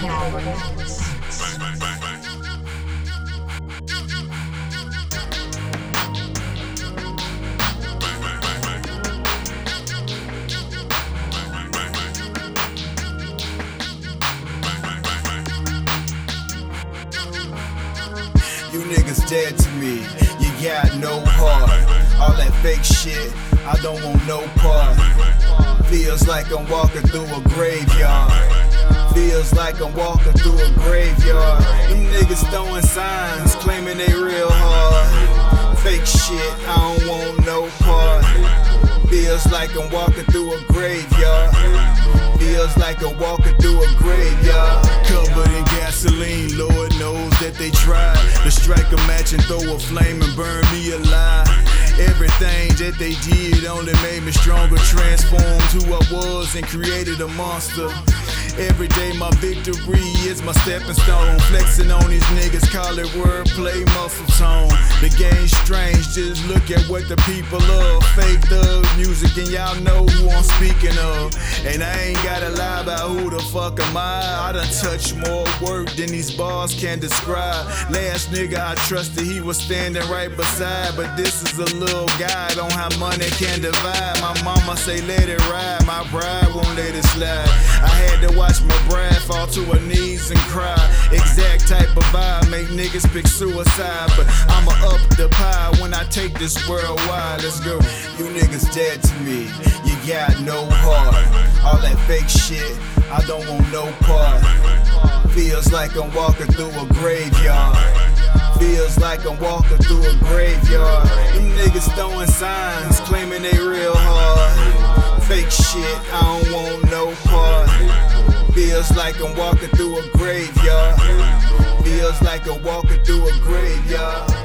You niggas dead to me, you got no heart. All that fake shit, I don't want no part. Feels like I'm walking through a graveyard. Feels like I'm walking through a graveyard. Them niggas throwing signs, claiming they real hard. Fake shit, I don't want no part. Feels like I'm walking through a graveyard. Feels like I'm walking through a graveyard. Covered in gasoline, Lord knows that they tried to strike a match and throw a flame and burn me alive. Everything that they did only made me stronger, transformed who I was and created a monster. Every day my victory is my stepping stone. Flexing on these niggas, call it wordplay, muscle tone. The game's strange, just look at what the people love. Fake thug music, and y'all know who I'm speaking of. And I ain't gotta lie about who the fuck am I. I done touched more work than these bars can describe. Last nigga I trusted, he was standing right beside. But this is a little guide on how money can divide. My mama say let it ride, my bride won't let it slide. I had to watch my bride fall to her knees and cry. Exact type of vibe make niggas pick suicide. But I'ma up the pie when I take this worldwide. Let's go. You niggas dead to me, you got no heart. All that fake shit, I don't want no part. Feels like I'm walking through a graveyard. Feels like I'm walking through a graveyard. Them niggas throwing signs, claiming they real hard. Fake shit, I don't want no. Feels like I'm walking through a graveyard. Feels like I'm walking through a graveyard.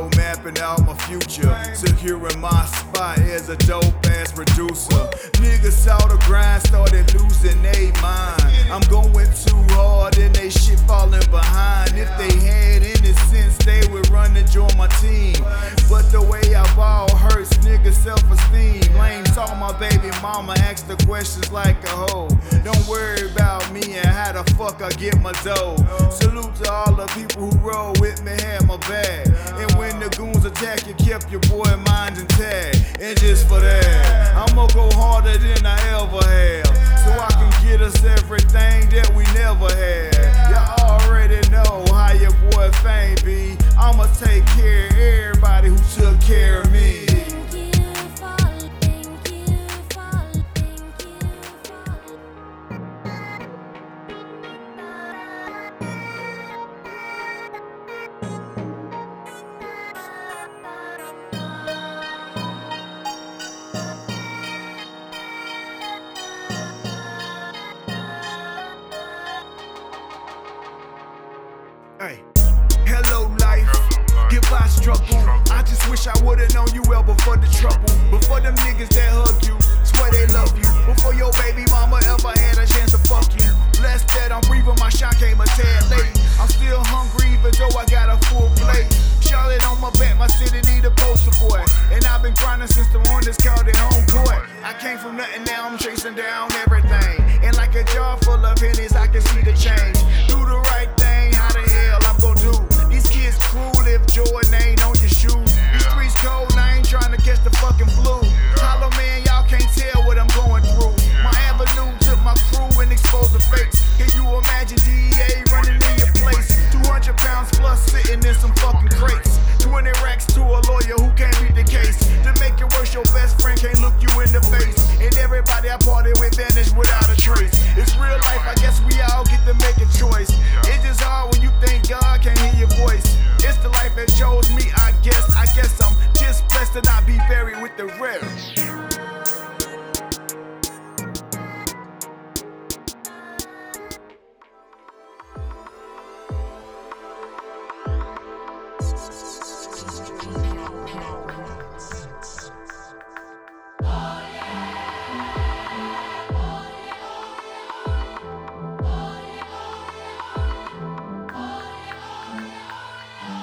Studio mapping out my future. Securing my spot as a dope ass producer. Niggas saw the grind, started losing they mind. I'm going too hard and they shit falling behind. If they had any sense, they would run and join my team. But the way I ball hurts niggas' self esteem. Lame saw my baby mama ask the questions like a hoe. Don't worry about me and how the fuck I get my dough. Attack, you kept your boy mind intact. And just for that, I'ma go harder than I ever have. So I can get us everything that we never had. Y'all already know how your boy Fame be. I'ma take care of everybody who took care of struggle. I just wish I would've known you well before the trouble. Before them niggas that hug you, swear they love you. Before your baby mama ever had a chance to fuck you. Blessed that I'm breathing, my shot came a tad late. I'm still hungry, even though I got a full plate. Charlotte on my back, my city need a poster boy. And I've been grinding since the one that's called it home court. I came from nothing, now I'm chasing down everything. best to not be buried with the rest.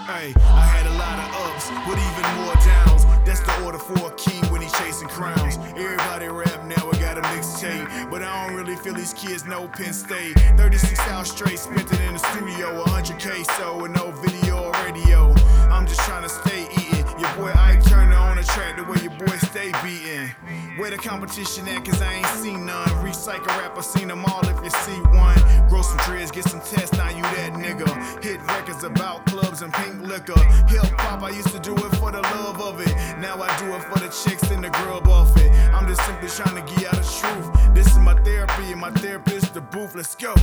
I had a lot of ups, but even more downs. That's the order for a king when he chasing crowns. Everybody rap now, I got a mixtape. But I don't really feel these kids know Penn State. 36 hours straight, spent it in the studio. 100k so with no video or radio. I'm just trying to stay eating. Your boy Ike Turner track the way your boy stay beating. Where the competition at, cause I ain't seen none. Recycle rap, I seen them all if you see one. Grow some dreads, get some tests, now you that nigga. Hit records about clubs and pink liquor. Hip hop, I used to do it for the love of it. Now I do it for the chicks and the grub off it. I'm just simply trying to get out the truth. This is my therapy and my therapist, the booth. Let's go.